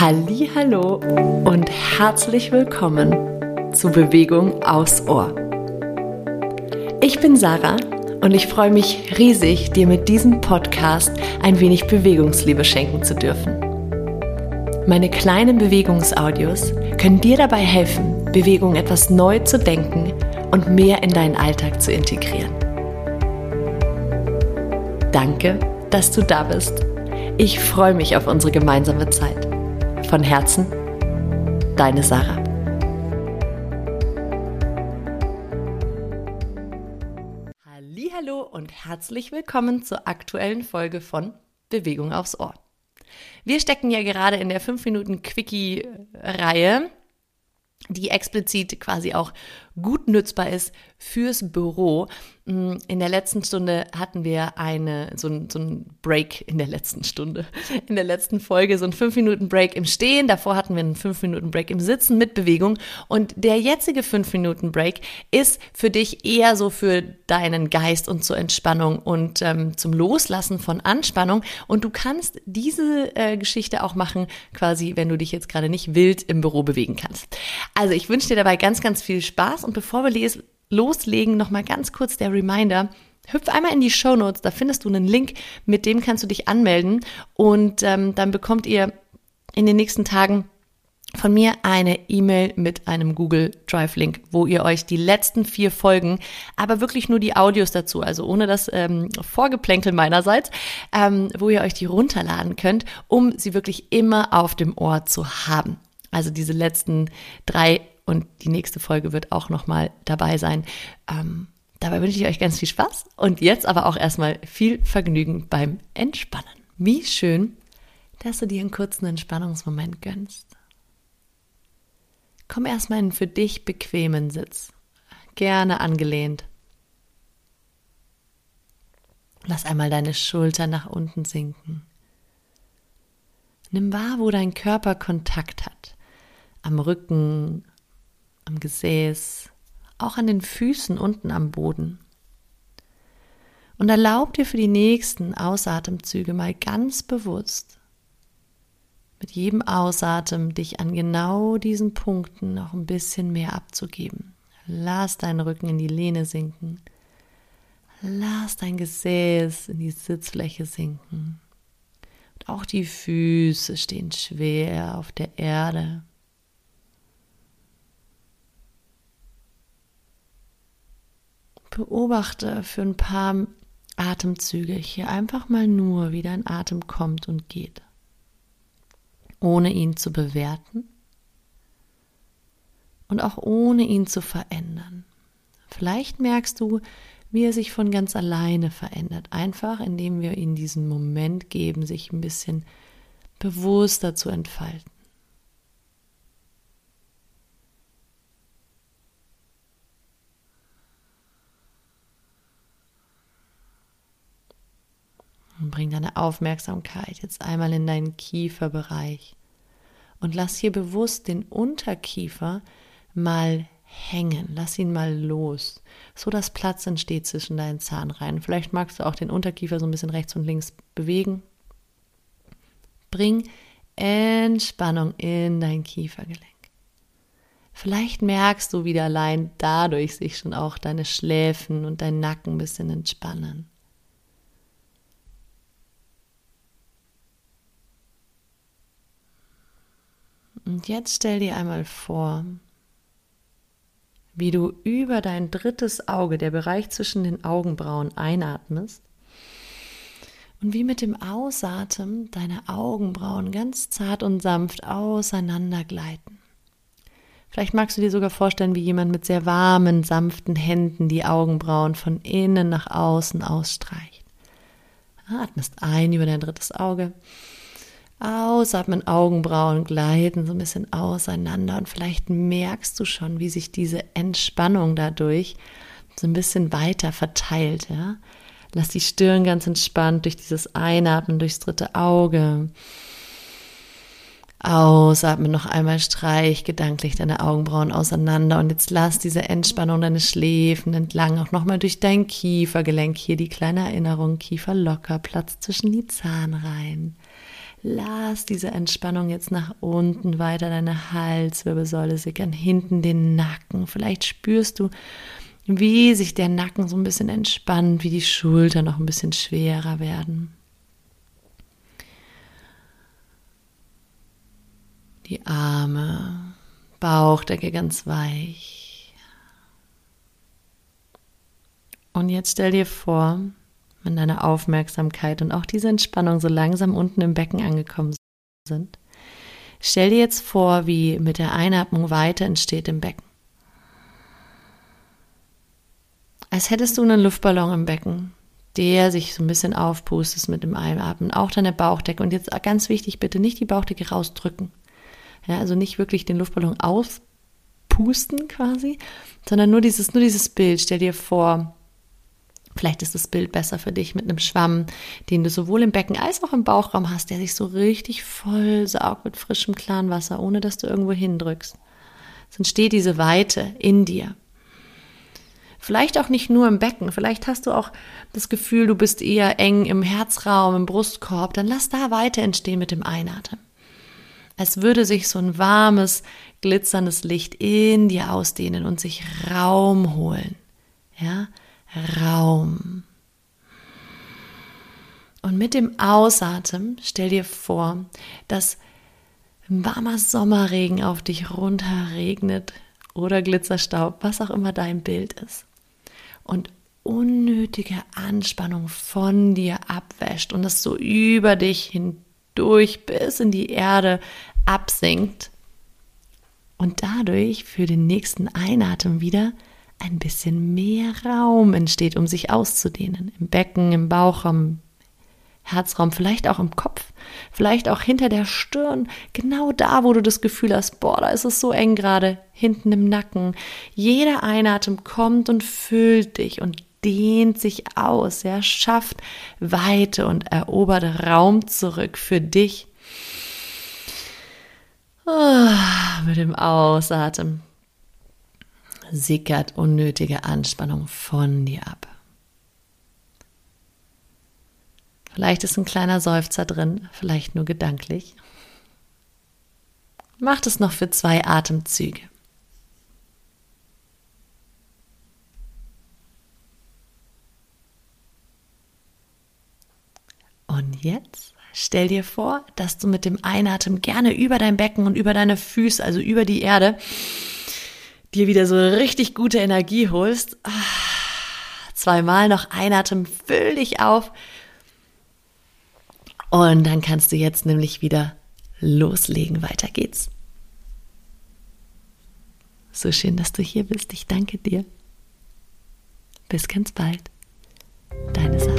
Hallo und herzlich willkommen zu Bewegung aus Ohr. Ich bin Sarah und ich freue mich riesig, dir mit diesem Podcast ein wenig Bewegungsliebe schenken zu dürfen. Meine kleinen Bewegungsaudios können dir dabei helfen, Bewegung etwas neu zu denken und mehr in deinen Alltag zu integrieren. Danke, dass du da bist. Ich freue mich auf unsere gemeinsame Zeit. Von Herzen, deine Sarah. Hallo und herzlich willkommen zur aktuellen Folge von Bewegung aufs Ohr. Wir stecken ja gerade in der 5 Minuten Quickie-Reihe, die explizit quasi auch gut nützbar ist fürs Büro. Mm, in der letzten Stunde hatten wir eine, so ein, so ein Break in der letzten Stunde. In der letzten Folge so ein 5-Minuten-Break im Stehen. Davor hatten wir einen 5-Minuten-Break im Sitzen mit Bewegung. Und der jetzige 5-Minuten-Break ist für dich eher so für deinen Geist und zur Entspannung und ähm, zum Loslassen von Anspannung. Und du kannst diese äh, Geschichte auch machen, quasi, wenn du dich jetzt gerade nicht wild im Büro bewegen kannst. Also ich wünsche dir dabei ganz, ganz viel Spaß und bevor wir loslegen, nochmal ganz kurz der Reminder. Hüpf einmal in die Show Notes, da findest du einen Link, mit dem kannst du dich anmelden und ähm, dann bekommt ihr in den nächsten Tagen von mir eine E-Mail mit einem Google Drive Link, wo ihr euch die letzten vier Folgen, aber wirklich nur die Audios dazu, also ohne das ähm, Vorgeplänkel meinerseits, ähm, wo ihr euch die runterladen könnt, um sie wirklich immer auf dem Ohr zu haben. Also diese letzten drei und die nächste Folge wird auch nochmal dabei sein. Ähm, dabei wünsche ich euch ganz viel Spaß und jetzt aber auch erstmal viel Vergnügen beim Entspannen. Wie schön, dass du dir einen kurzen Entspannungsmoment gönnst. Komm erstmal in einen für dich bequemen Sitz, gerne angelehnt. Lass einmal deine Schultern nach unten sinken. Nimm wahr, wo dein Körper Kontakt hat. Am Rücken, am Gesäß, auch an den Füßen unten am Boden. Und erlaub dir für die nächsten Ausatemzüge mal ganz bewusst mit jedem Ausatmen dich an genau diesen Punkten noch ein bisschen mehr abzugeben. Lass deinen Rücken in die Lehne sinken. Lass dein Gesäß in die Sitzfläche sinken. Und auch die Füße stehen schwer auf der Erde. Beobachte für ein paar Atemzüge hier einfach mal nur, wie dein Atem kommt und geht, ohne ihn zu bewerten und auch ohne ihn zu verändern. Vielleicht merkst du, wie er sich von ganz alleine verändert, einfach indem wir ihm diesen Moment geben, sich ein bisschen bewusster zu entfalten. Und bring deine Aufmerksamkeit jetzt einmal in deinen Kieferbereich und lass hier bewusst den Unterkiefer mal hängen. Lass ihn mal los, so dass Platz entsteht zwischen deinen Zahnreihen. Vielleicht magst du auch den Unterkiefer so ein bisschen rechts und links bewegen. Bring Entspannung in dein Kiefergelenk. Vielleicht merkst du, wie allein dadurch sich schon auch deine Schläfen und dein Nacken ein bisschen entspannen. Und jetzt stell dir einmal vor, wie du über dein drittes Auge, der Bereich zwischen den Augenbrauen, einatmest und wie mit dem Ausatmen deine Augenbrauen ganz zart und sanft auseinandergleiten. Vielleicht magst du dir sogar vorstellen, wie jemand mit sehr warmen, sanften Händen die Augenbrauen von innen nach außen ausstreicht. Atmest ein über dein drittes Auge Ausatmen, Augenbrauen gleiten so ein bisschen auseinander und vielleicht merkst du schon, wie sich diese Entspannung dadurch so ein bisschen weiter verteilt, ja. Lass die Stirn ganz entspannt durch dieses Einatmen durchs dritte Auge. Ausatmen noch einmal streich gedanklich deine Augenbrauen auseinander und jetzt lass diese Entspannung deine Schläfen entlang auch nochmal durch dein Kiefergelenk hier die kleine Erinnerung Kiefer locker Platz zwischen die Zahnreihen. Lass diese Entspannung jetzt nach unten weiter deine Halswirbelsäule sickern, hinten den Nacken. Vielleicht spürst du, wie sich der Nacken so ein bisschen entspannt, wie die Schultern noch ein bisschen schwerer werden. Die Arme, Bauchdecke ganz weich. Und jetzt stell dir vor, wenn deine Aufmerksamkeit und auch diese Entspannung so langsam unten im Becken angekommen sind, stell dir jetzt vor, wie mit der Einatmung weiter entsteht im Becken. Als hättest du einen Luftballon im Becken, der sich so ein bisschen aufpustet mit dem Einatmen, auch deine Bauchdecke. Und jetzt ganz wichtig, bitte nicht die Bauchdecke rausdrücken. Ja, also nicht wirklich den Luftballon auspusten quasi, sondern nur dieses, nur dieses Bild. Stell dir vor, Vielleicht ist das Bild besser für dich mit einem Schwamm, den du sowohl im Becken als auch im Bauchraum hast, der sich so richtig voll saugt mit frischem, klaren Wasser, ohne dass du irgendwo hindrückst. Es entsteht diese Weite in dir. Vielleicht auch nicht nur im Becken, vielleicht hast du auch das Gefühl, du bist eher eng im Herzraum, im Brustkorb, dann lass da Weite entstehen mit dem Einatmen. Als würde sich so ein warmes, glitzerndes Licht in dir ausdehnen und sich Raum holen. Ja, Raum. Mit dem Ausatmen stell dir vor, dass ein warmer Sommerregen auf dich runterregnet oder Glitzerstaub, was auch immer dein Bild ist. Und unnötige Anspannung von dir abwäscht und das so über dich hindurch bis in die Erde absinkt und dadurch für den nächsten Einatmen wieder ein bisschen mehr Raum entsteht, um sich auszudehnen. Im Becken, im Bauchraum, Herzraum, vielleicht auch im Kopf, vielleicht auch hinter der Stirn, genau da, wo du das Gefühl hast, boah, da ist es so eng gerade, hinten im Nacken. Jeder Einatem kommt und füllt dich und dehnt sich aus, ja, schafft Weite und erobert Raum zurück für dich. Oh, mit dem Ausatmen sickert unnötige Anspannung von dir ab. Vielleicht ist ein kleiner Seufzer drin, vielleicht nur gedanklich. Macht es noch für zwei Atemzüge. Und jetzt stell dir vor, dass du mit dem Einatmen gerne über dein Becken und über deine Füße, also über die Erde, dir wieder so richtig gute Energie holst. Ah, zweimal noch einatmen, füll dich auf. Und dann kannst du jetzt nämlich wieder loslegen. Weiter geht's. So schön, dass du hier bist. Ich danke dir. Bis ganz bald. Deine Sache.